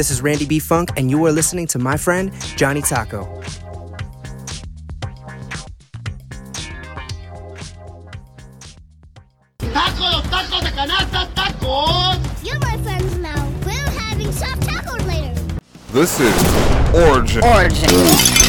This is Randy B. Funk, and you are listening to my friend, Johnny Taco. ¡Tacos, tacos de canasta, tacos! You're my friends now. We're having soft tacos later. This is Origin. Origin.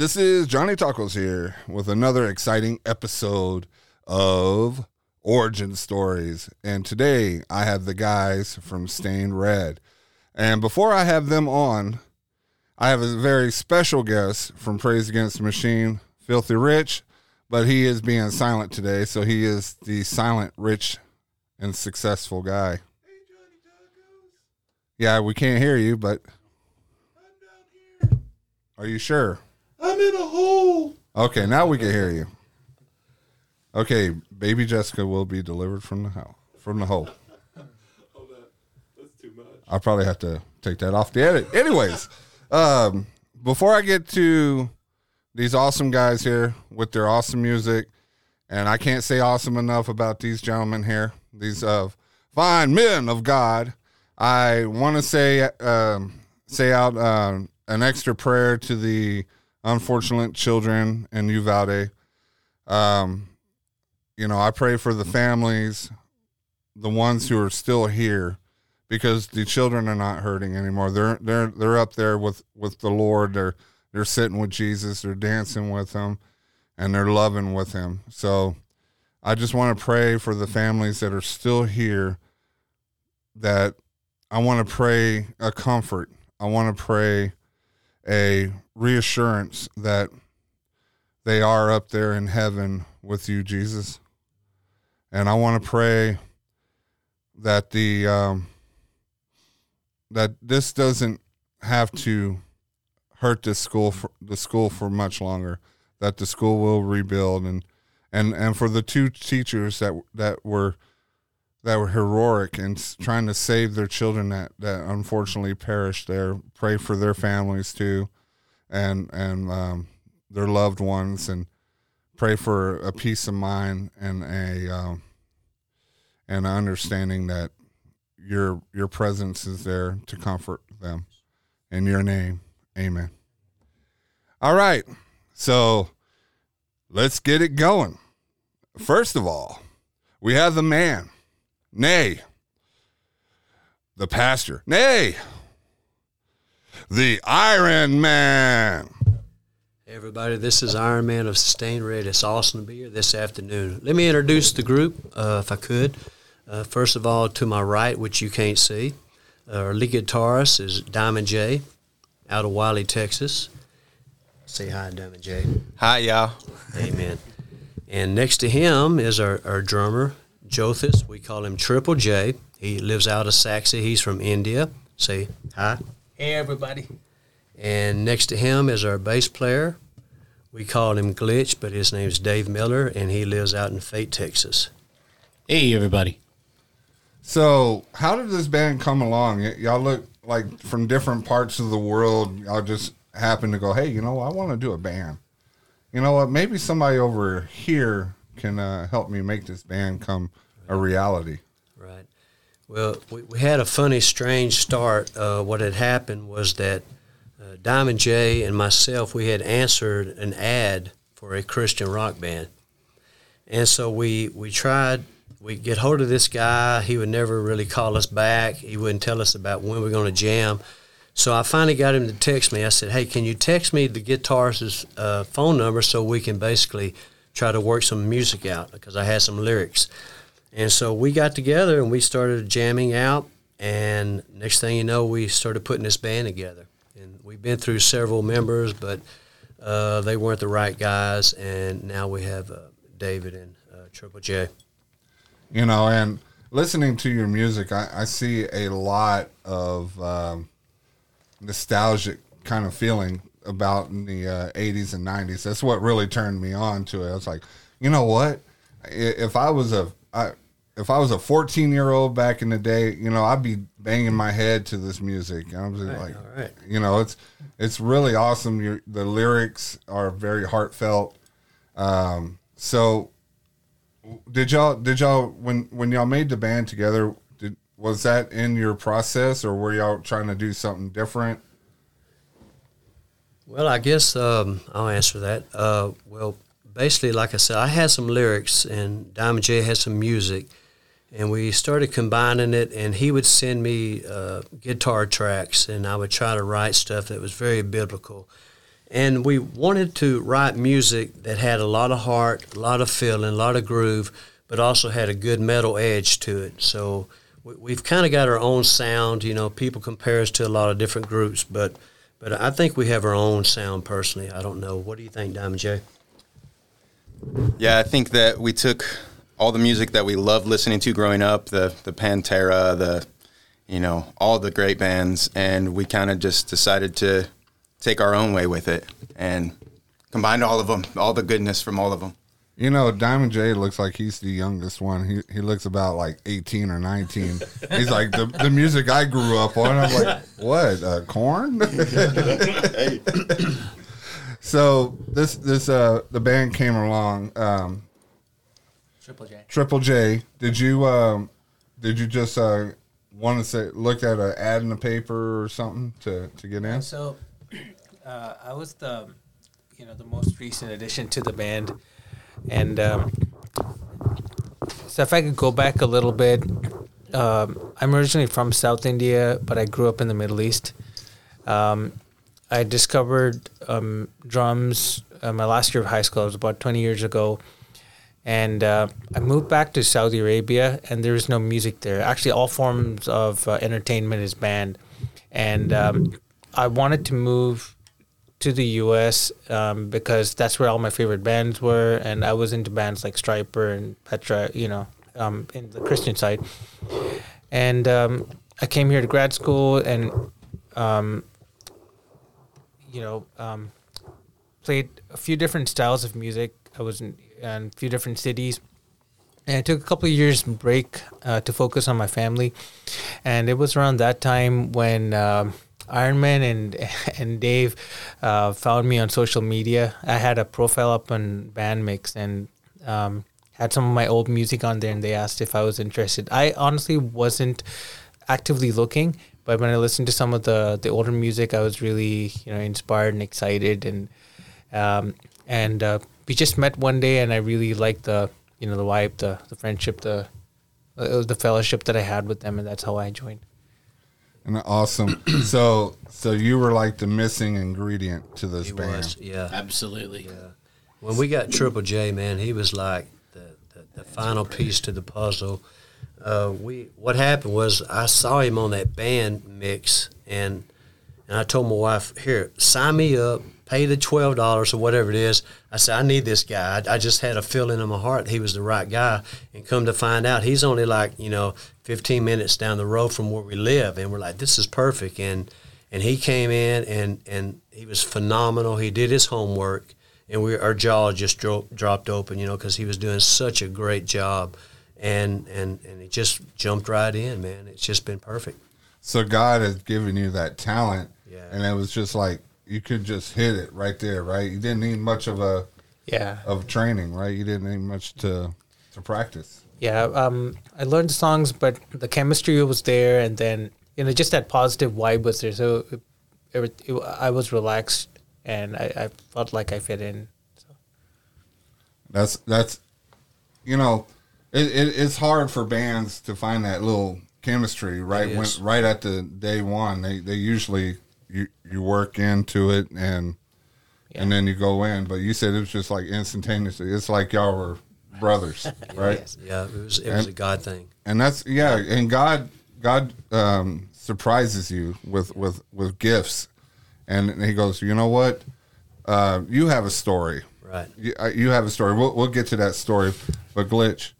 This is Johnny Tacos here with another exciting episode of Origin Stories. And today I have the guys from Stained Red. And before I have them on, I have a very special guest from Praise Against the Machine, Filthy Rich, but he is being silent today, so he is the silent, rich, and successful guy. Yeah, we can't hear you, but are you sure? I'm in a hole. Okay, now we can hear you. Okay, baby Jessica will be delivered from the house from the hole. That's too much. I'll probably have to take that off the edit. Anyways, um, before I get to these awesome guys here with their awesome music, and I can't say awesome enough about these gentlemen here, these uh, fine men of God. I want to say um, say out um, an extra prayer to the unfortunate children in Uvalde. Um, you know, I pray for the families, the ones who are still here, because the children are not hurting anymore. They're they're they're up there with with the Lord. They're they're sitting with Jesus. They're dancing with him, and they're loving with him. So, I just want to pray for the families that are still here. That I want to pray a comfort. I want to pray a reassurance that they are up there in heaven with you, Jesus. And I want to pray that the um, that this doesn't have to hurt this school for the school for much longer. That the school will rebuild and and and for the two teachers that that were that were heroic and trying to save their children that that unfortunately perished there. Pray for their families too, and and um, their loved ones, and pray for a peace of mind and a um, and an understanding that your your presence is there to comfort them. In your name, Amen. All right, so let's get it going. First of all, we have the man. Nay, the pastor. Nay, the Iron Man. Hey everybody, this is Iron Man of Stained Red. It's awesome to be here this afternoon. Let me introduce the group, uh, if I could. Uh, first of all, to my right, which you can't see, uh, our lead guitarist is Diamond J out of Wylie, Texas. Say hi, Diamond J. Hi, y'all. Amen. And next to him is our, our drummer, Jothis. We call him Triple J. He lives out of Sachse. He's from India. Say hi. Hey, everybody. And next to him is our bass player. We call him Glitch, but his name's Dave Miller, and he lives out in Fate, Texas. Hey, everybody. So, how did this band come along? Y- y'all look like from different parts of the world. Y'all just happened to go, hey, you know, I want to do a band. You know what? Maybe somebody over here can uh, help me make this band come a reality. Well, we, we had a funny, strange start. Uh, what had happened was that uh, Diamond J and myself, we had answered an ad for a Christian rock band. And so we, we tried, we get hold of this guy. He would never really call us back. He wouldn't tell us about when we are going to jam. So I finally got him to text me. I said, "Hey, can you text me the guitarist's uh, phone number so we can basically try to work some music out because I had some lyrics." And so we got together and we started jamming out. and next thing you know, we started putting this band together. And we've been through several members, but uh, they weren't the right guys. And now we have uh, David and uh, Triple J. you know and listening to your music i, I see a lot of um, nostalgic kind of feeling about in the uh, 80s and 90s that's what really turned me on to it i was like you know what if i was a I, if i was a 14 year old back in the day you know i'd be banging my head to this music. And i was like all right. you know it's it's really awesome. Your the lyrics are very heartfelt. Um, so did y'all did y'all when when y'all made the band together did was that in your process or were y'all trying to do something different? Well, I guess um, I'll answer that. Uh, well, basically, like I said, I had some lyrics, and Diamond J had some music, and we started combining it. And he would send me uh, guitar tracks, and I would try to write stuff that was very biblical. And we wanted to write music that had a lot of heart, a lot of feeling, a lot of groove, but also had a good metal edge to it. So we, we've kind of got our own sound. You know, people compare us to a lot of different groups, but but I think we have our own sound personally. I don't know. What do you think, Diamond J? Yeah, I think that we took all the music that we loved listening to growing up, the the Pantera, the you know, all the great bands, and we kind of just decided to take our own way with it and combined all of them, all the goodness from all of them. you know diamond j looks like he's the youngest one. He, he looks about like 18 or 19 he's like the, the music i grew up on. I'm like what uh, Korn? So this this uh the band came along um Triple J. Triple J, did you um, did you just uh, want to say looked at an ad in the paper or something to, to get in? So, uh, I was the, you know, the most recent addition to the band, and um, so if I could go back a little bit, um, I'm originally from South India, but I grew up in the Middle East. Um, I discovered um, drums uh, my last year of high school. It was about 20 years ago. And uh, I moved back to Saudi Arabia, and there is no music there. Actually, all forms of uh, entertainment is banned. And um, I wanted to move to the U.S. Um, because that's where all my favorite bands were, and I was into bands like Stryper and Petra, you know, um, in the Christian side. And um, I came here to grad school, and um, you know, um, played a few different styles of music. I was in, in a few different cities. And I took a couple of years break uh, to focus on my family. And it was around that time when um, Iron Man and and Dave uh, found me on social media. I had a profile up on Bandmix and um, had some of my old music on there, and they asked if I was interested. I honestly wasn't actively looking, but when I listened to some of the the older music, I was really you know inspired and excited, and um, and uh, we just met one day, and I really liked the you know the vibe, the the friendship, the uh, the fellowship that I had with them, and that's how I joined. And awesome. so so you were like the missing ingredient to this He band. was, yeah. Absolutely. Yeah. When we got Triple J, man, he was like the, the, the final piece to the puzzle. Uh, we what happened was I saw him on that band mix, and and I told my wife, "Here, sign me up, pay the twelve dollars or whatever it is." I said, "I need this guy." I, I just had a feeling in my heart he was the right guy, and come to find out, he's only like you know fifteen minutes down the road from where we live, and we're like, "This is perfect." And and he came in and and he was phenomenal. He did his homework and we our jaw just dro- dropped open, you know, because he was doing such a great job, and and and it just jumped right in, man. It's just been perfect. So God has given you that talent, Yeah. and it was just like you could just hit it right there, right? You didn't need much of a Yeah, of training, right? You didn't need much to to practice. yeah. Um, I learned the songs, but the chemistry was there, and then you know just that positive vibe was there. So it, it, it, I was relaxed, and I, I felt like I fit in. So. That's that's you know, it, it it's hard for bands to find that little chemistry right when right at the day one. They they usually you you work into it and and then you go in. But you said it was just like instantaneously. It's like y'all were brothers, right? Yeah, it was it was a God thing. And that's yeah, and God God um, surprises you with with with gifts, and he goes, you know what? Uh, you have a story. Right. You, uh, you have a story. We'll we'll get to that story, but glitch.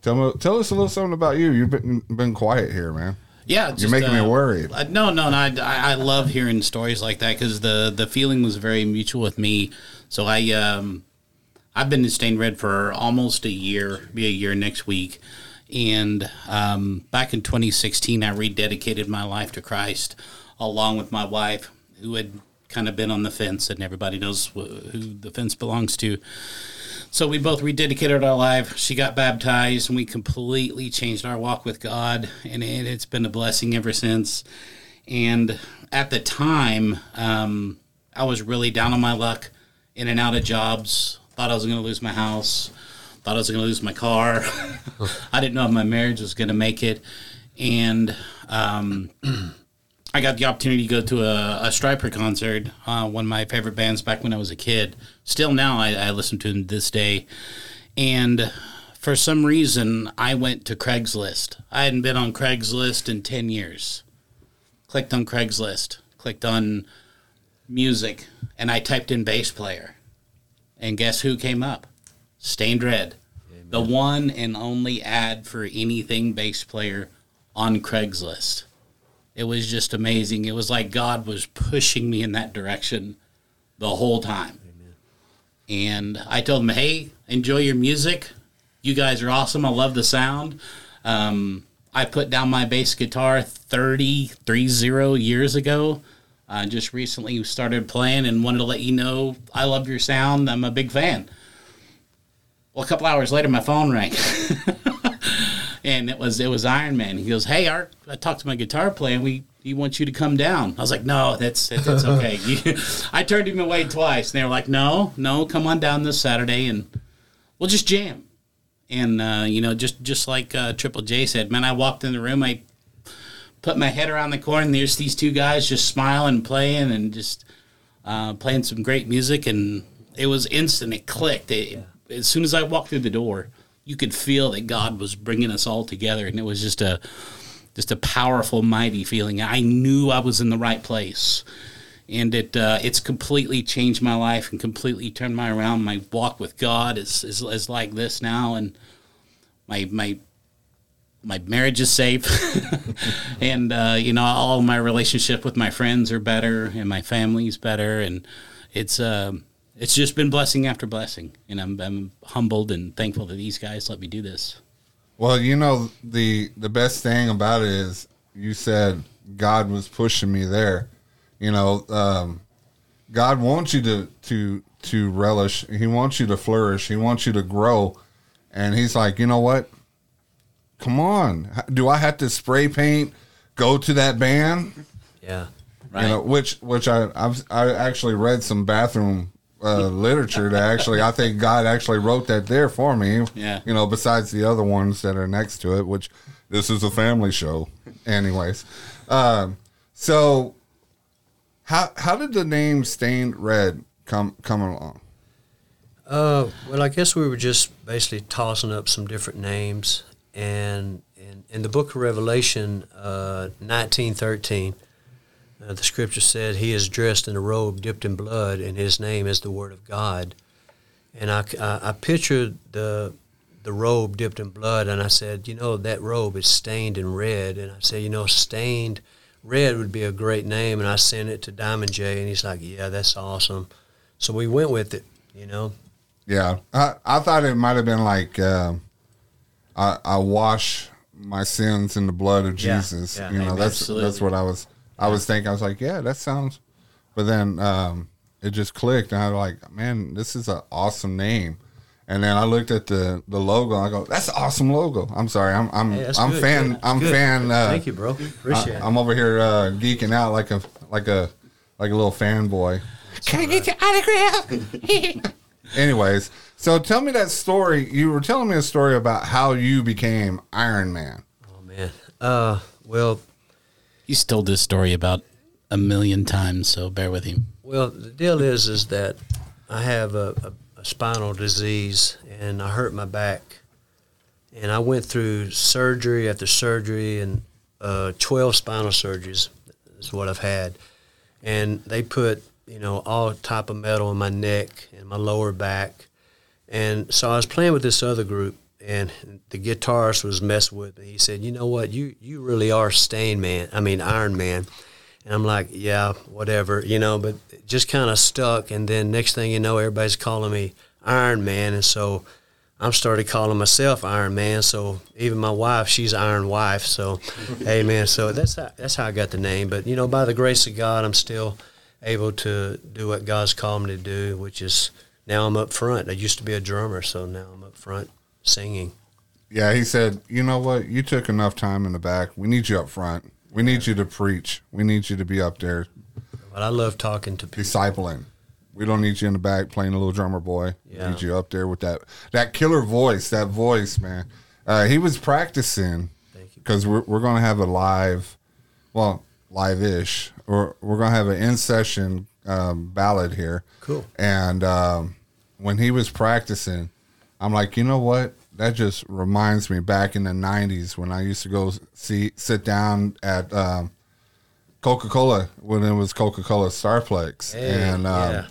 Tell me, tell us a little something about you. You've been been quiet here, man. Yeah, You're just, making me uh, worried. uh, no, no, no. I, I love hearing stories like that because the the feeling was very mutual with me. So I um I've been in Stained Red for almost a year, be a year next week. And um, back in 2016, I rededicated my life to Christ along with my wife, who had kind of been on the fence, and everybody knows wh- who the fence belongs to. So we both rededicated our life. She got baptized, and we completely changed our walk with God, and it, it's been a blessing ever since. And at the time, um, I was really down on my luck, in and out of jobs. Thought I was going to lose my house. Thought I was going to lose my car. I didn't know if my marriage was going to make it, and um, I got the opportunity to go to a, a Stryper concert, uh, one of my favorite bands back when I was a kid. Still now, I, I listen to them this day. And for some reason, I went to Craigslist. I hadn't been on Craigslist in 10 years. Clicked on Craigslist, clicked on music, and I typed in bass player. And guess who came up? Stained Red. The one and only ad for anything bass player on Craigslist it was just amazing. It was like God was pushing me in that direction the whole time. And I told him, "Hey, enjoy your music. You guys are awesome. I love the sound." Um, I put down my bass guitar 30, 30 years ago. I just recently started playing and wanted to let you know I love your sound. I'm a big fan. Well, a couple hours later, my phone rang. and it was it was Iron Man. He goes, "Hey, Art, I talked to my guitar player. and We he wants you to come down." I was like, "No, that's that's, that's okay." I turned him away twice, and they were like, "No, no, come on down this Saturday, and we'll just jam." And uh, you know, just just like uh, Triple J said, man, I walked in the room, I put my head around the corner, and there's these two guys just smiling and playing, and just uh, playing some great music, and it was instant. It clicked. It, As soon as I walked through the door, you could feel that God was bringing us all together, and it was just a just a powerful, mighty feeling. I knew I was in the right place, and it uh, it's completely changed my life and completely turned my around. My walk with God is is, is like this now, and my my my marriage is safe, and uh, you know all my relationship with my friends are better, and my family's better, and it's. Um, it's just been blessing after blessing, and I'm, I'm humbled and thankful that these guys let me do this. Well, you know the the best thing about it is you said God was pushing me there. You know, um, God wants you to to to relish. He wants you to flourish. He wants you to grow. And he's like, you know what? Come on. Do I have to spray paint? Go to that band? Yeah. You know, which which I I've, I actually read some bathroom uh, literature that actually I think God actually wrote that there for me. Yeah. You know, besides the other ones that are next to it, which this is a family show, anyways. Um, so how how did the name Stained Red come come along? Uh, well, I guess we were just basically tossing up some different names, and in, in the Book of Revelation, uh, nineteen thirteen, uh, the Scripture said, "He is dressed in a robe dipped in blood, and His name is the Word of God." And I, I, I pictured the the robe dipped in blood, and I said, you know, that robe is stained in red, and I said, you know, stained red would be a great name, and I sent it to Diamond J, and he's like, yeah, that's awesome. So we went with it, you know. Yeah, I, I thought it might have been like uh, I, I wash my sins in the blood of Jesus. yeah, you know, that's Absolutely. that's what I was I was thinking. I was like, yeah, that sounds. But then um, it just clicked, and I was like, man, this is an awesome name. And then I looked at the the logo. And I go, that's an awesome logo. I'm sorry, I'm I'm Hey, I'm good, fan good, I'm good. fan. Uh, Thank you, bro. Appreciate it. I, am over here uh, geeking out like a like a like a little fanboy. Can I get your autograph? Anyways, so tell me that story. You were telling me a story about how you became Iron Man. Oh man. Uh, well, He's told this story about a million times, so bear with him. Well, the deal is, is that I have a, a, a spinal disease and I hurt my back, and I went through surgery after surgery and uh, 12 spinal surgeries is what I've had. And they put, you know, all type of metal in my neck and my lower back. And so I was playing with this other group and the guitarist was messing with me. He said, "You know what? You you really are Stain Man. I mean Iron Man." And I'm like, "Yeah, whatever, you know." But it just kind of stuck. And then next thing you know, everybody's calling me Iron Man, and so I'm started calling myself Iron Man. So even my wife, she's Iron Wife. So, hey man, so that's how, that's how I got the name. But you know, by the grace of God, I'm still able to do what God's called me to do, which is now I'm up front. I used to be a drummer, so now I'm up front singing. Yeah, he said, you know what? You took enough time in the back. We need you up front. We need you to preach. We need you to be up there But I love talking to people. discipling. We don't need you in the back playing a little drummer boy. Yeah. We need you up there with that that killer voice. That voice, man. Uh, he was practicing because we're we're gonna have a live, well, live-ish, or we're gonna have an in session um, ballad here. Cool. And um, when he was practicing, I'm like, you know what? That just reminds me back in the '90s when I used to go see sit down at um, Coca Cola when it was Coca Cola Starplex Hey, and um, yeah.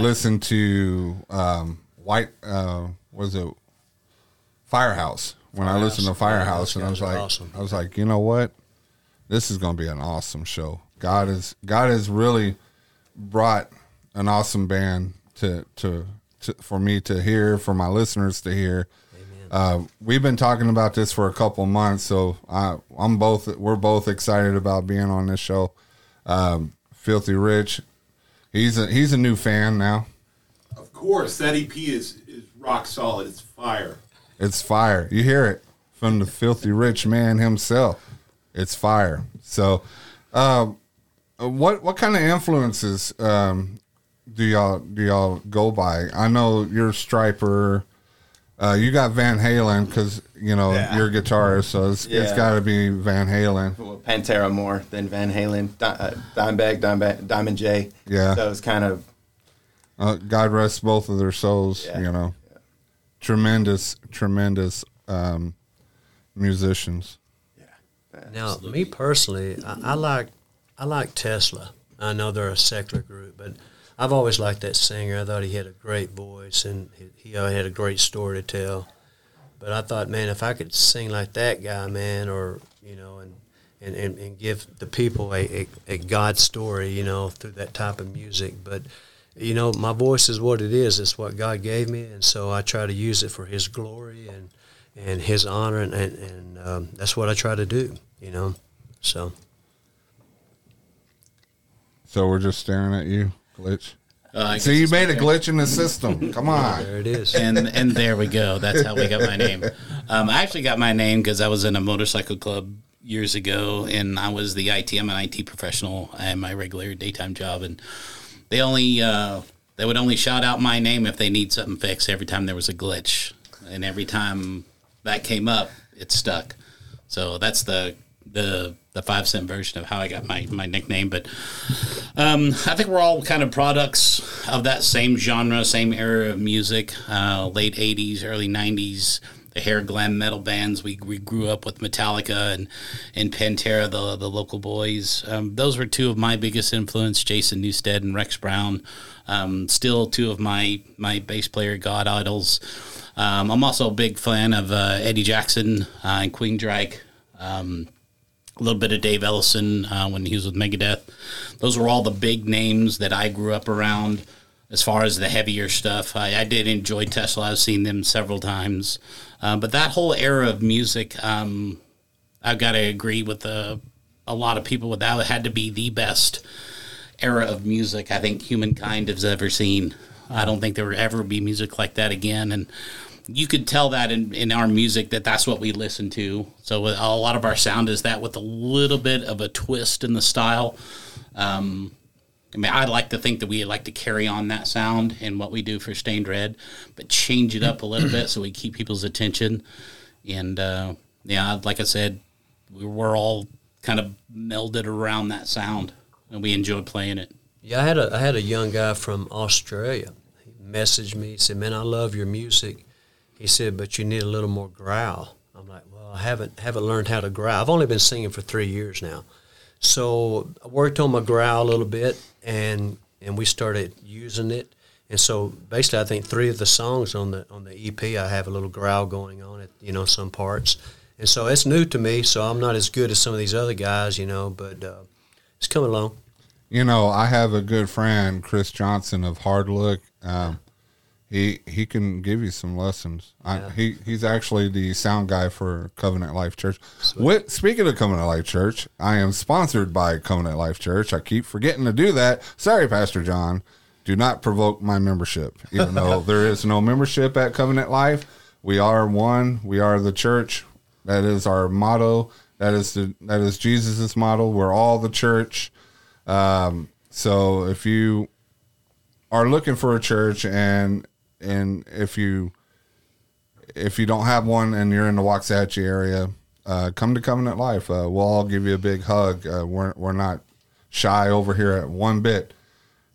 Listen to um, White. Uh, what was it Firehouse? When I listened to Firehouse, Those and I was like, awesome. I was like, you know what? This is going to be an awesome show. God is God has really brought an awesome band to to, to for me to hear, for my listeners to hear. Uh, we've been talking about this for a couple months, so I, I'm both. We're both excited about being on this show. Um, Filthy Rich, he's a he's a new fan now. Of course, that EP is, is rock solid. It's fire. It's fire. You hear it from the Filthy Rich man himself. It's fire. So, um, what what kind of influences um, do y'all do y'all go by? I know you're Stryper. Uh, you got Van Halen because you know Yeah. you're a guitarist, so it's, it's Yeah. got to be Van Halen. Well, Pantera more than Van Halen. Di- uh, Dimebag, Dimebag, Diamond J. Yeah. So it's kind of Uh, God rest both of their souls. Yeah. You know, tremendous, tremendous um, musicians. Yeah. Now, me personally, I, I like I like Tesla. I know they're a secular group, but I've always liked that singer. I thought he had a great voice and he, he had a great story to tell. But I thought, man, if I could sing like that guy, man, or you know, and and, and, and give the people a, a, a God story, you know, through that type of music. But you know, my voice is what it is. It's what God gave me, and so I try to use it for His glory and and His honor, and and, and um, that's what I try to do. You know, so So we're just staring at you, glitch. Uh, I So you made a glitch in the system. Come on. there it is. and and there we go. That's how we got my name. Um, I actually got my name because I was in a motorcycle club years ago, and I was the IT. I'm an IT professional. I had my regular daytime job, and they only uh, they would only shout out my name if they need something fixed. Every time there was a glitch, and every time that came up, it stuck. So that's the the the five cent version of how I got my my nickname, but. Um, I think we're all kind of products of that same genre, same era of music, uh, late 80s, early 90s. The hair glam metal bands. We, we grew up with Metallica and, and Pantera, the, the local boys. Um, those were two of my biggest influence, Jason Newsted and Rex Brown. Um, still two of my, my bass player god idols. Um, I'm also a big fan of uh, Eddie Jackson uh, and Queensryche. Um, a little bit of Dave Ellefson uh, when he was with Megadeth. Those were all the big names that I grew up around. As far as the heavier stuff, I, I did enjoy Tesla. I've seen them several times, uh, but that whole era of music, um, I've got to agree with uh, a lot of people. With that, it had to be the best era of music I think humankind has ever seen. I don't think there will ever be music like that again, and you could tell that in, in our music that that's what we listen to. So a lot of our sound is that with a little bit of a twist in the style. Um, I mean, I'd like to think that we like to carry on that sound and what we do for Stained Red, but change it up a little bit so we keep people's attention. And uh, yeah, like I said, we we're all kind of melded around that sound, and we enjoy playing it. Yeah, I had a I had a young guy from Australia. He messaged me. He said, "Man, I love your music." He said, "But you need a little more growl." I'm like, well, I haven't haven't learned how to growl. I've only been singing for three years now, so I worked on my growl a little bit, and and we started using it. And so basically, I think three of the songs on the on the EP, I have a little growl going on it, you know, some parts. And so it's new to me, so I'm not as good as some of these other guys, you know, but uh, it's coming along. You know, I have a good friend, Chris Johnson of Hard Look. Um, he he can give you some lessons. I, he he's actually the sound guy for Covenant Life Church. What, speaking of Covenant Life Church, I am sponsored by Covenant Life Church. I keep forgetting to do that. Sorry, Pastor John. Do not provoke my membership, even though there is no membership at Covenant Life. We are one. We are the church. That is our motto. That is the that is Jesus's model. We're all the church. Um, so if you are looking for a church and and if you if you don't have one and you're in the Waxahachie area, uh, come to Covenant Life. Uh, we'll all give you a big hug. Uh, we're we're not shy over here at one bit.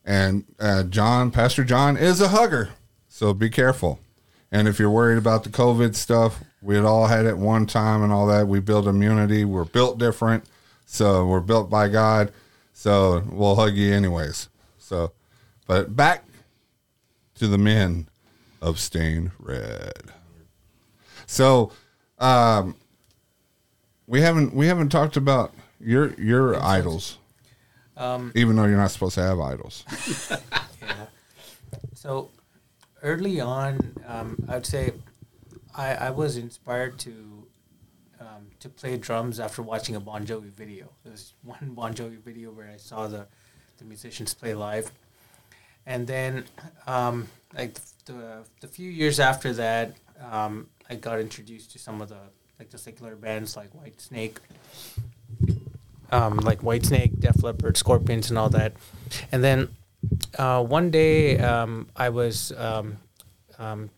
And uh, John, Pastor John, is a hugger, so be careful. And if you're worried about the COVID stuff, we had all had it one time and all that. We build immunity. We're built different, so we're built by God. So we'll hug you anyways. So, but back to the men of Stained Red. So, um, we haven't we haven't talked about your your idols, Um, even though you're not supposed to have idols. yeah. So early on, um, I'd say I, I was inspired to um, to play drums after watching a Bon Jovi video. There was one Bon Jovi video where I saw the the musicians play live, and then um, like the, the few years after that, um, I got introduced to some of the like the secular bands like Whitesnake, um, like Whitesnake, Def Leppard, Scorpions, and all that. And then uh, one day um, I was um, um,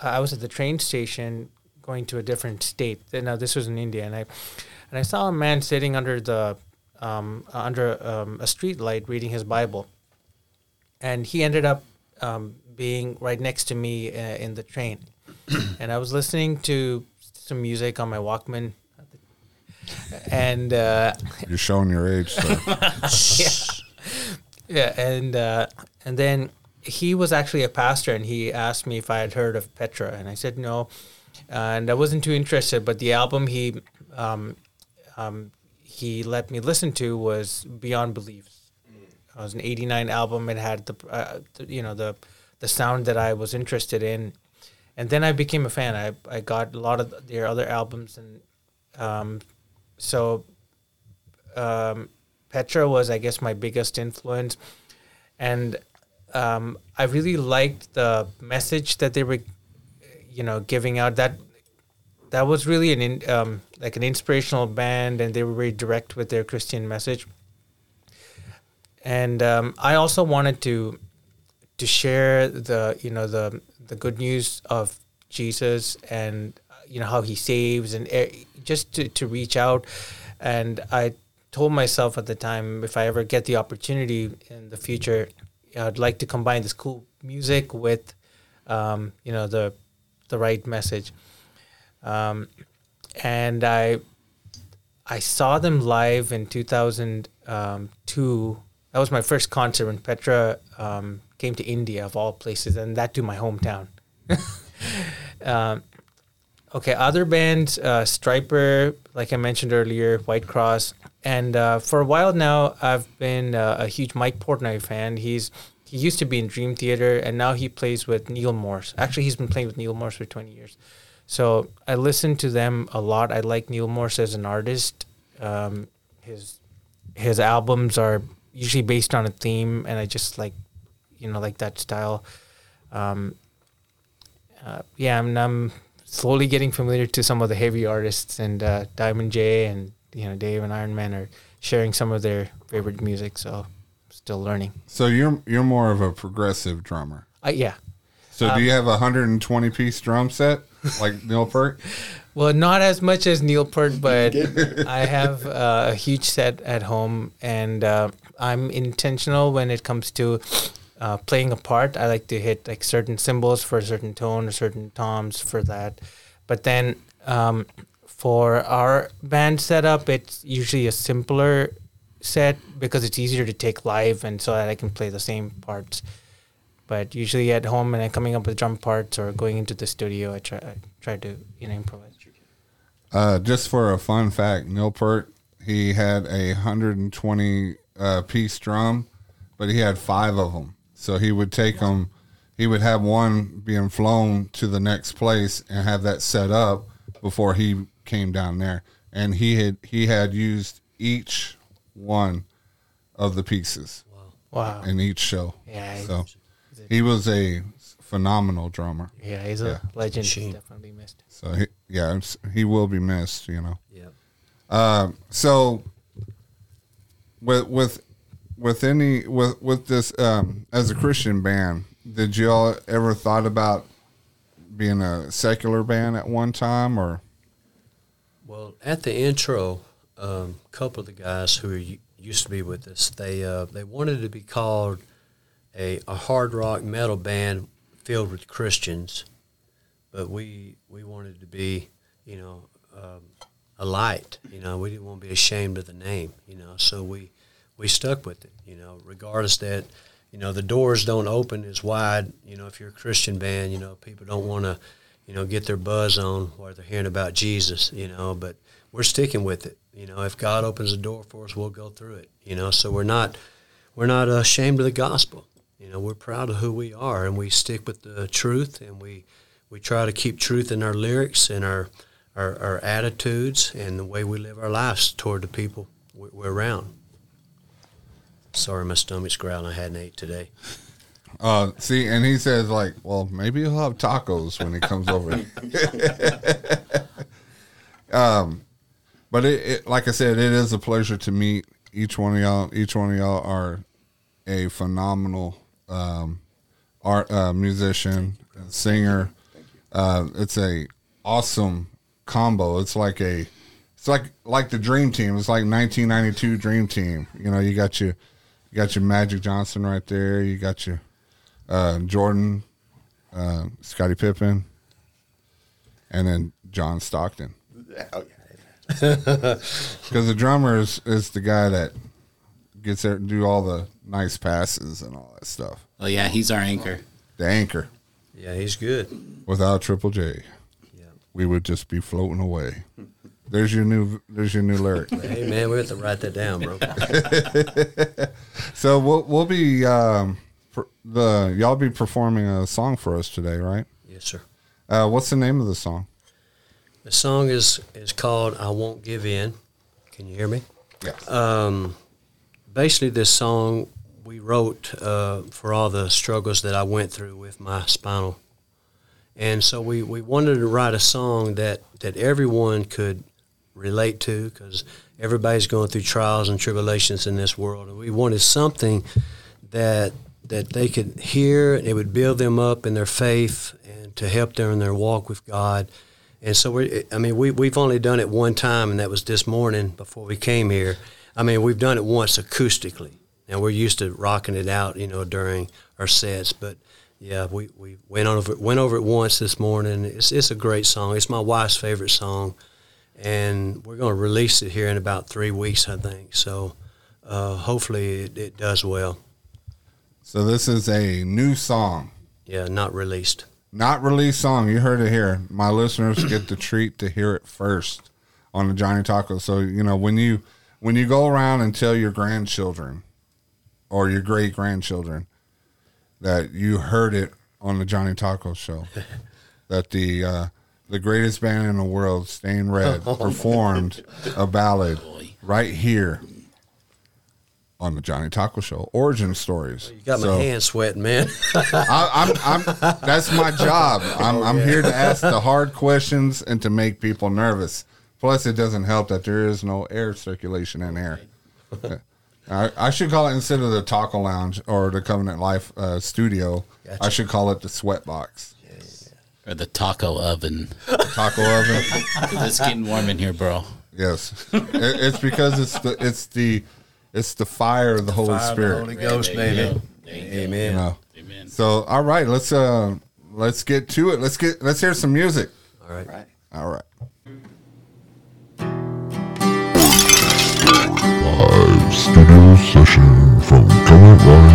I was at the train station going to a different state. Now this was in India, and I and I saw a man sitting under the um, under a street light reading his Bible, and he ended up um, being right next to me uh, in the train, and I was listening to some music on my Walkman, and. Uh, You're showing your age. So. yeah, and uh, and then he was actually a pastor, and he asked me if I had heard of Petra, and I said no, and I wasn't too interested. But the album he um, um, he let me listen to was Beyond Beliefs. It was an '89 album. It had the, uh, the you know the the sound that I was interested in, and then I became a fan. I I got a lot of their other albums, and um, so um, Petra was, I guess, my biggest influence, and um, I really liked the message that they were, you know, giving out. That that was really an in, um, like an inspirational band, and they were very direct with their Christian message. And um, I also wanted to to share the you know the the good news of Jesus and you know how he saves and eh, just to, to reach out. And I told myself at the time if I ever get the opportunity in the future I'd like to combine this cool music with um, you know the the right message. Um, and I I saw them live in 2002 that was my first concert when Petra um, came to India of all places and that to my hometown. Um, okay other bands uh, Stryper like I mentioned earlier White Cross and uh, for a while now I've been uh, a huge Mike Portnoy fan. He's he used to be in Dream Theater and now he plays with Neal Morse. Actually he's been playing with Neal Morse for 20 years. So I listen to them a lot. I like Neal Morse as an artist. Um, his his albums are usually based on a theme and I just like you know like that style um, uh, yeah I'm, I'm slowly getting familiar to some of the heavy artists and uh, Diamond J and you know Dave and Iron Man are sharing some of their favorite music so still learning So you're you're more of a progressive drummer. uh, yeah So do you have a 120 piece drum set like Neil Peart? Well, not as much as Neil Peart, but I have uh, a huge set at home, and uh, I'm intentional when it comes to uh, playing a part. I like to hit like certain cymbals for a certain tone, or certain toms for that. But then Um, for our band setup, it's usually a simpler set because it's easier to take live, and so that I can play the same parts. But usually at home, and coming up with drum parts or going into the studio, I try I try to you know improvise. Uh, just for a fun fact, Neil Peart, he had a 120 uh, piece drum, but he had five of them. So he would take them, he would have one being flown to the next place and have that set up before he came down there. And he had he had used each one of the pieces Wow. in each show. Yeah, So he was a phenomenal drummer. Yeah, he's a Yeah. legend. He's Machine. definitely missed. So he, yeah, he will be missed. You know. Yeah. Um, so with with with any with with this um, as a Christian band, did y'all ever thought about being a secular band at one time or? Well, at the intro, um, a couple of the guys who used to be with us, they uh, they wanted to be called a, a hard rock metal band filled with Christians, but we we wanted to be, you know, um, a light. You know, we didn't want to be ashamed of the name. You know, so we we stuck with it. You know, regardless that you know the doors don't open as wide. You know, if you're a Christian band, you know people don't want to you know, get their buzz on while they're hearing about Jesus, you know, but we're sticking with it. You know, if God opens the door for us, we'll go through it. You know, so we're not we're not ashamed of the gospel. You know, we're proud of who we are and we stick with the truth and we we try to keep truth in our lyrics and our our, our attitudes and the way we live our lives toward the people we- we're around. Sorry, my stomach's growling. I hadn't ate today. uh see and he says like well maybe he'll have tacos when he comes over um but it, it like i said it is a pleasure to meet each one of y'all each one of y'all are a phenomenal um art uh, musician singer uh it's a awesome combo it's like a it's like like the dream team it's like 1992 dream team you know you got your you got your magic johnson right there you got your uh, Jordan, uh, Scottie Pippen, and then John Stockton. Oh, Because the drummer is, is the guy that gets there to do all the nice passes and all that stuff. Oh yeah, he's our anchor. The anchor. Yeah, he's good. Without Triple J, Yeah. We would just be floating away. There's your new. There's your new lyric. Hey man, we have to write that down, bro. So we'll we'll be um, the y'all be performing a song for us today, right? yes, sir. Uh, what's the name of the song? The song is is called "I Won't Give In." Can you hear me? Yeah. Um, basically, this song we wrote uh, for all the struggles that I went through with my spinal, and so we, we wanted to write a song that that everyone could relate to because everybody's going through trials and tribulations in this world, and we wanted something that that they could hear and it would build them up in their faith and to help them in their walk with God. And so we I mean we we've only done it one time and that was this morning before we came here. I mean we've done it once acoustically. And we're used to rocking it out, you know, during our sets, but yeah, we, we went over went over it once this morning. It's it's a great song. It's my wife's favorite song, and we're going to release it here in about three weeks, I think. So uh, hopefully it, it does well. So this is a new song. Yeah, not released. Not released song. You heard it here. My listeners get the treat to hear it first on the Johnny Taco. So you know when you when you go around and tell your grandchildren or your great grandchildren that you heard it on the Johnny Taco show, that the uh, the greatest band in the world, Stain Red, performed a ballad right here on the Johnny Taco Show. Origin stories. You got my So- hands sweating, man. I, I'm, I'm, that's my job. I'm, I'm here to ask the hard questions and to make people nervous. Plus, it doesn't help that there is no air circulation in here. I, I should call it instead of the Taco Lounge or the Covenant Life uh, Studio. Gotcha. I should call it the Sweatbox or the taco oven. Taco oven. it's getting warm in here, bro. Yes, it, it's because it's the it's the it's the fire of the, the Holy Spirit, the Holy Ghost, baby. Amen. You know. Amen. So, all right, let's uh, let's get to it. Let's get let's hear some music. All right. All right. Studio. Comment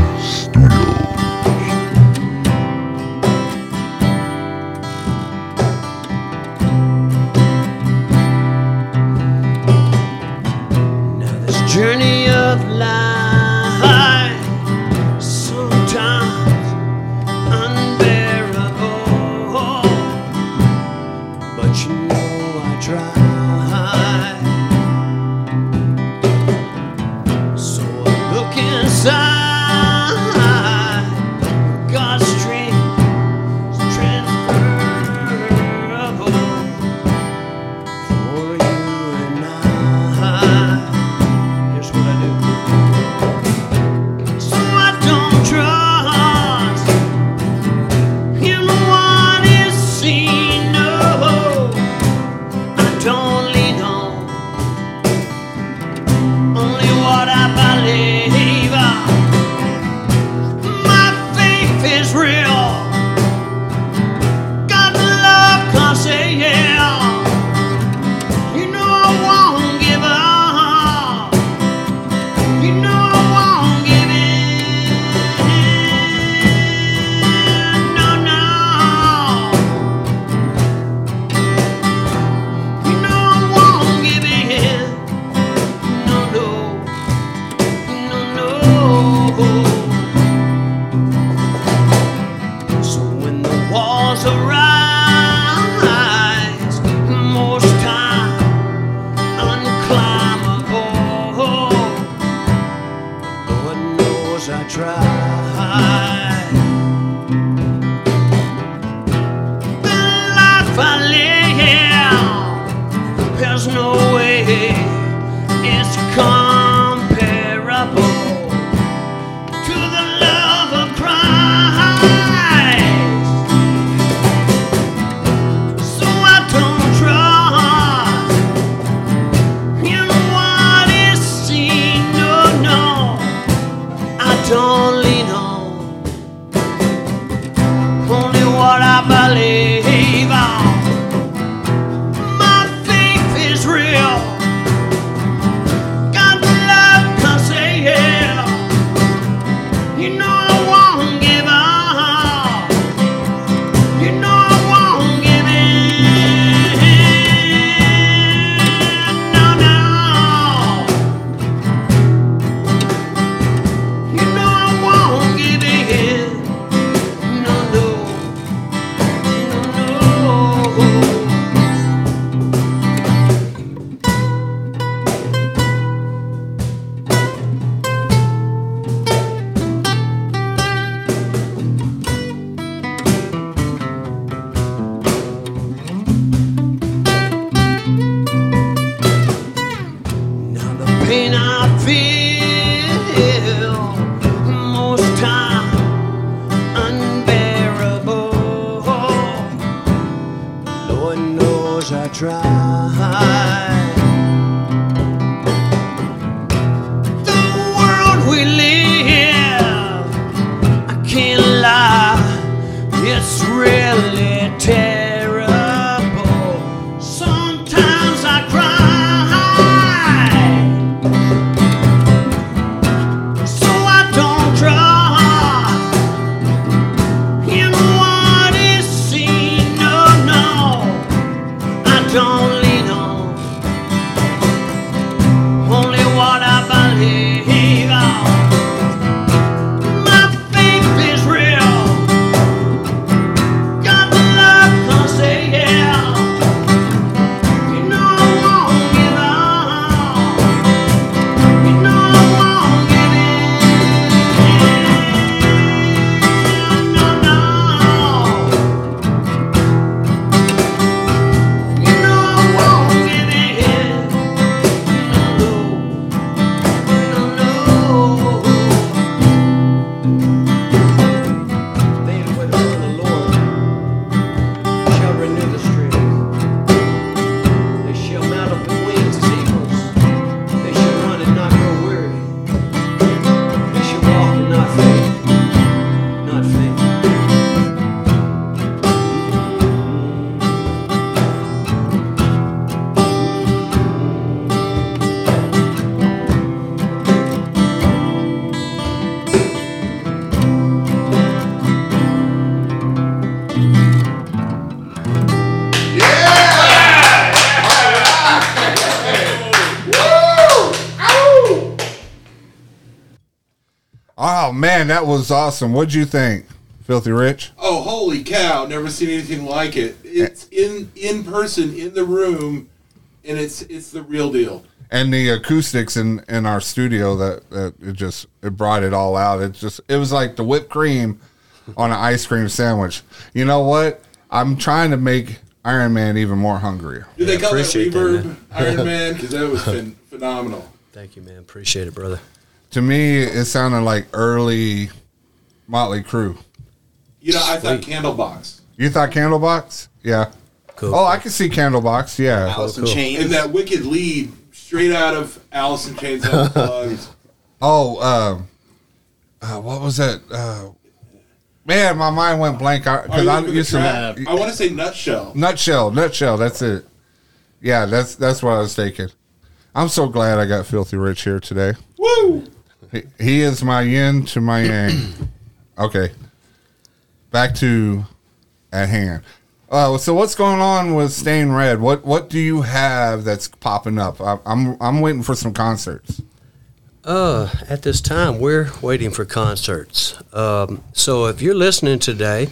that was awesome. What'd you think, Filthy Rich? Oh, holy cow! Never seen anything like it. It's in in person in the room, and it's it's the real deal. And the acoustics in in our studio that that it just it brought it all out. It just it was like the whipped cream on an ice cream sandwich. You know what? I'm trying to make Iron Man even more hungrier. Do they call that appreciate that, reverb man. Iron Man? Because that was phen- phenomenal. Thank you, man. Appreciate it, brother. To me, it sounded like early Motley Crue. You know, I thought Candlebox You thought Candlebox? Yeah. Cool. Oh, I can see Candlebox. Yeah. Alice in cool. Chains. and that wicked lead straight out of Alice in Chains Unplugged. Oh, um, uh, what was that? Uh, man, my mind went blank Are because you I used to? I want to say Nutshell. nutshell, nutshell. That's it. Yeah, that's that's what I was thinking. I'm so glad I got Filthy Rich here today. Woo! He, he is my yin to my yang. okay, back to at hand. Uh, so what's going on with Stained Red? What what do you have that's popping up? I, I'm I'm waiting for some concerts. Uh, at this time, we're waiting for concerts. Um, so if you're listening today,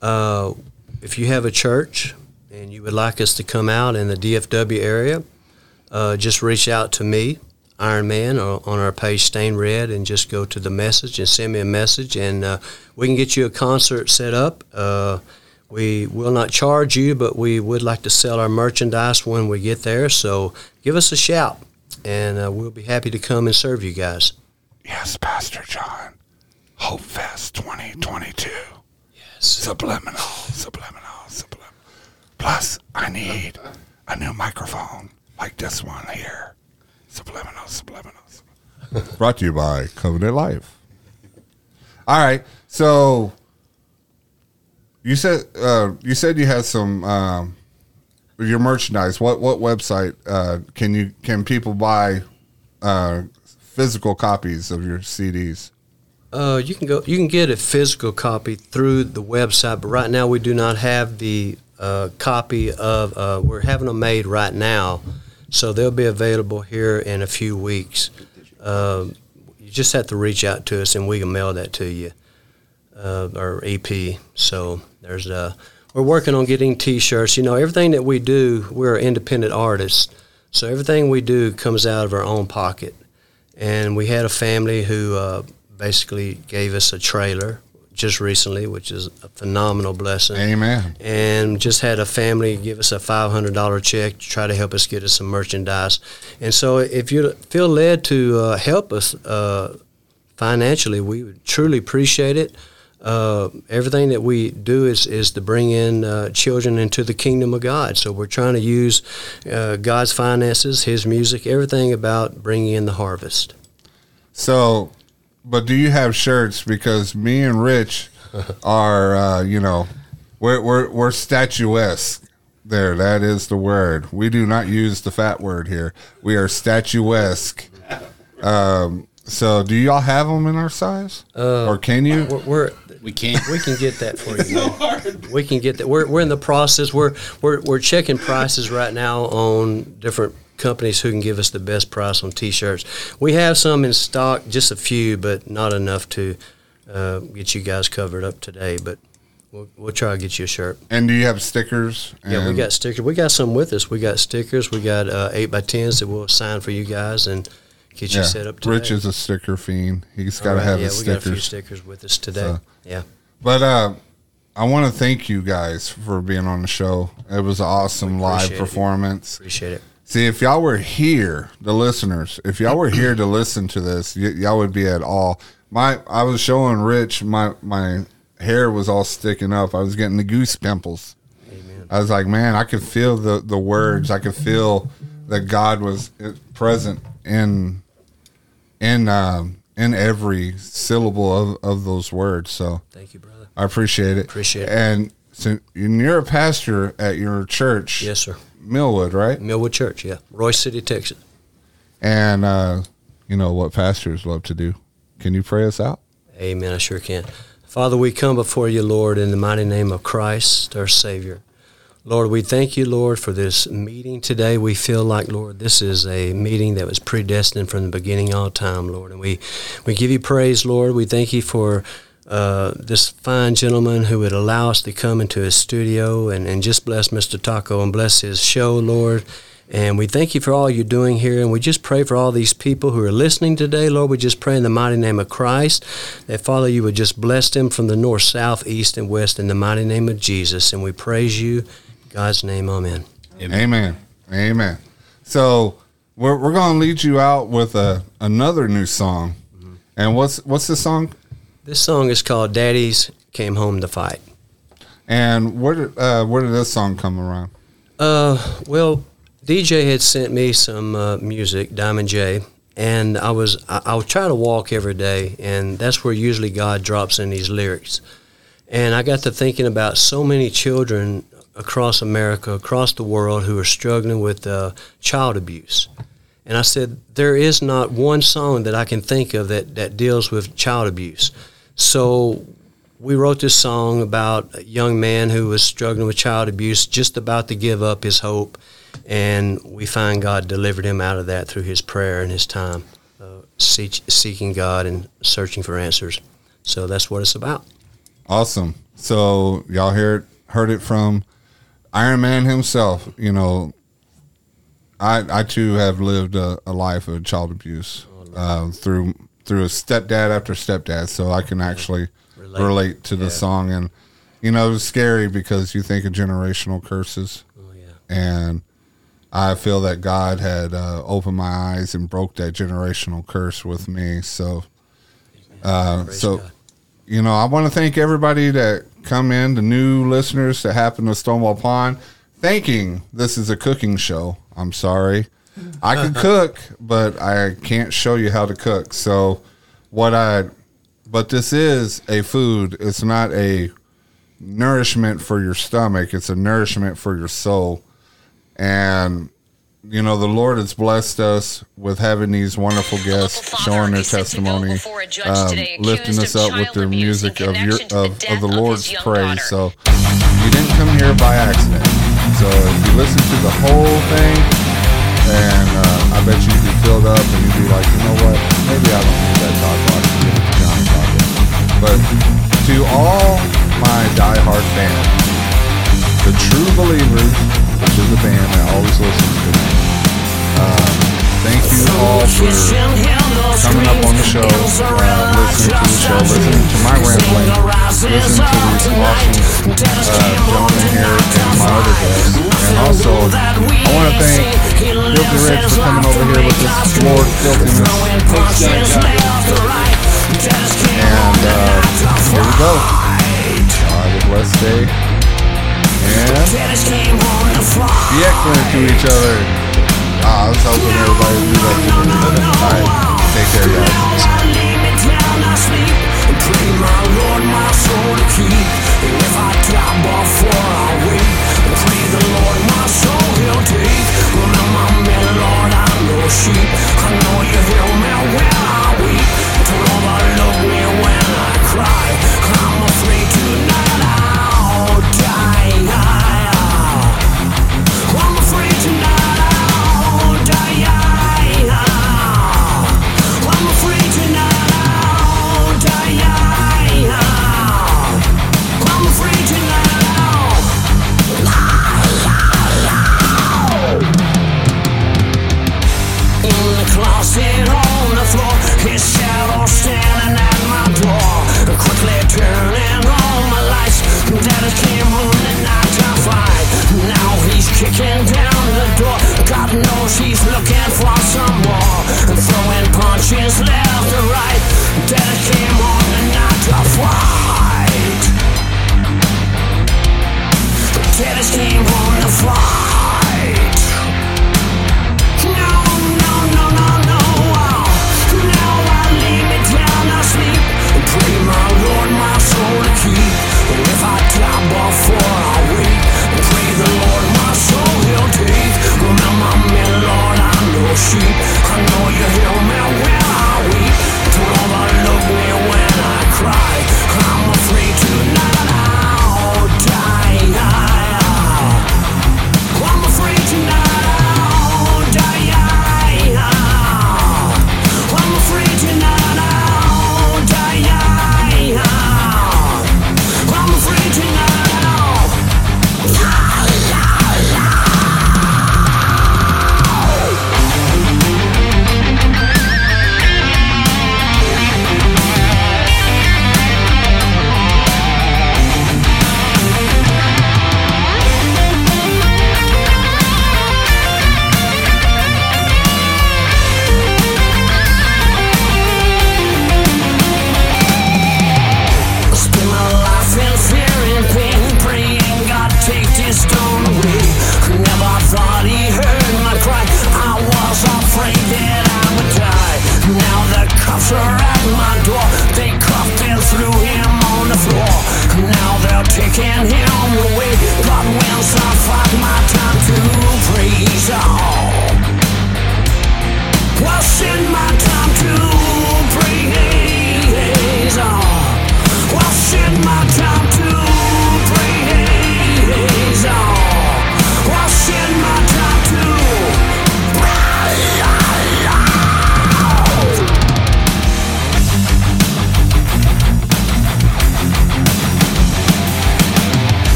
uh, if you have a church and you would like us to come out in the DFW area, uh, just reach out to me, Iron Man, or on our page Stained Red, and just go to the message and send me a message, and uh, we can get you a concert set up. Uh, we will not charge you, but we would like to sell our merchandise when we get there. So give us a shout and uh, we'll be happy to come and serve you guys. Yes, Pastor John. Hope Fest 2022. Yes. Subliminal, subliminal, subliminal. Plus, I need a new microphone like this one here. Subliminal, subliminal. subliminal. Brought to you by Covenant Life. All right, so you said uh, you said you had some um, your merchandise. What what website uh, can you can people buy uh, physical copies of your CDs? Uh, you can go. You can get a physical copy through the website, but right now we do not have the uh, copy of. Uh, we're having them made right now, so they'll be available here in a few weeks. Um, you just have to reach out to us, and we can mail that to you, uh, our EP. So there's uh, we're working on getting T-shirts. You know, everything that we do, we're independent artists, so everything we do comes out of our own pocket. And we had a family who uh, basically gave us a trailer just recently, which is a phenomenal blessing. Amen. And just had a family give us a $500 check to try to help us get us some merchandise. And so if you feel led to uh, help us uh, financially, we would truly appreciate it. Uh, everything that we do is, is to bring in uh, children into the kingdom of God. So we're trying to use uh, God's finances, His music, everything about bringing in the harvest. So, but do you have shirts? Because me and Rich are, uh, you know, we're we're we're statuesque. There, that is the word. We do not use the fat word here. We are statuesque. Um, so, do y'all have them in our size, or can you? We're, we're We can't. we can get that for you. man. We can get that. We're, we're in the process. We're, we're we're checking prices right now on different companies who can give us the best price on T-shirts. We have some in stock, just a few, but not enough to uh, get you guys covered up today. But we'll, we'll try to get you a shirt. And do you have stickers? Yeah, we got stickers. We got some with us. We got stickers. We got uh, eight by tens that we'll sign for you guys and get you Yeah, set up today. Rich is a sticker fiend. He's got to right, have yeah, his we got a few stickers. stickers with us today. So- yeah. But uh, I want to thank you guys for being on the show. It was an awesome live appreciate it. performance. Appreciate it. See, if y'all were here, the listeners, if y'all were here to listen to this, y- y'all would be at all. My, I was showing Rich my my hair was all sticking up. I was getting the goose pimples. Amen. I was like, man, I could feel the the words. I could feel that God was uh, present in in um, in every syllable of, of those words. So Thank you, brother. I appreciate it. Appreciate it. And so and you're a pastor at your church, Yes, sir. Millwood, right? Millwood Church, yeah. Royse City, Texas. And uh, you know what pastors love to do. Can you pray us out? Amen. I sure can. Father, we come before you, Lord, in the mighty name of Christ, our Savior. Lord, we thank you, Lord, for this meeting today. We feel like, Lord, this is a meeting that was predestined from the beginning all time, Lord. And we, we give you praise, Lord. We thank you for uh, this fine gentleman who would allow us to come into his studio and, and just bless Mr. Taco and bless his show, Lord. And we thank you for all you're doing here. And we just pray for all these people who are listening today, Lord. We just pray in the mighty name of Christ that, Father, you would just bless them from the north, south, east, and west in the mighty name of Jesus. And we praise you. In God's name, amen. Amen. Amen. So we're we're gonna lead you out with a another new song. And what's what's the song? This song is called Daddy's Came Home to Fight. And where did uh, where did this song come around? Uh, well, DJ had sent me some uh, music, Diamond J, and I was I, I would try to walk every day, and that's where usually God drops in these lyrics. And I got to thinking about so many children across America, across the world, who are struggling with uh, child abuse. And I said, there is not one song that I can think of that, that deals with child abuse. So we wrote this song about a young man who was struggling with child abuse, just about to give up his hope. And we find God delivered him out of that through his prayer and his time, uh, seek, seeking God and searching for answers. So that's what it's about. Awesome. So y'all heard heard it from Iron Man himself. You know, I I too have lived a, a life of child abuse uh, through through a stepdad after stepdad, so I can actually relate, Relate. to the Yeah. song. And you know, it's scary because you think of generational curses, Oh, yeah. and I feel that God had uh, opened my eyes and broke that generational curse with me. So, uh, so God. you know, I want to thank everybody that come in, the new listeners that happen to Stonewall Pond. Thanking this is a cooking show. I'm sorry, I can cook, but I can't show you how to cook. So, what I, but this is a food. It's not a nourishment for your stomach. It's a nourishment for your soul. And you know, the Lord has blessed us with having these wonderful guests showing their testimony, um, lifting us up with their music of your of, of the Lord's praise. So you didn't come here by accident. So if you listen to the whole thing, and uh, I bet you'd be filled up, and you'd be like, you know what? Maybe I don't need that talk box to Johnny But to all my diehard fans, the true believers, which is a band that always listens to me. Thank you all for coming up on the show, uh, listening to the show, listening to my rambling, listening to these awesome uh, gentlemen here and my other guests. And also, I want to thank Filthy Rich for coming over here with this floor filthiness. And uh, here we go. Have a blessed day. And be excellent to each other. Ah, I was hoping everybody would do that to me. All right, take care, guys. I'm afraid tonight.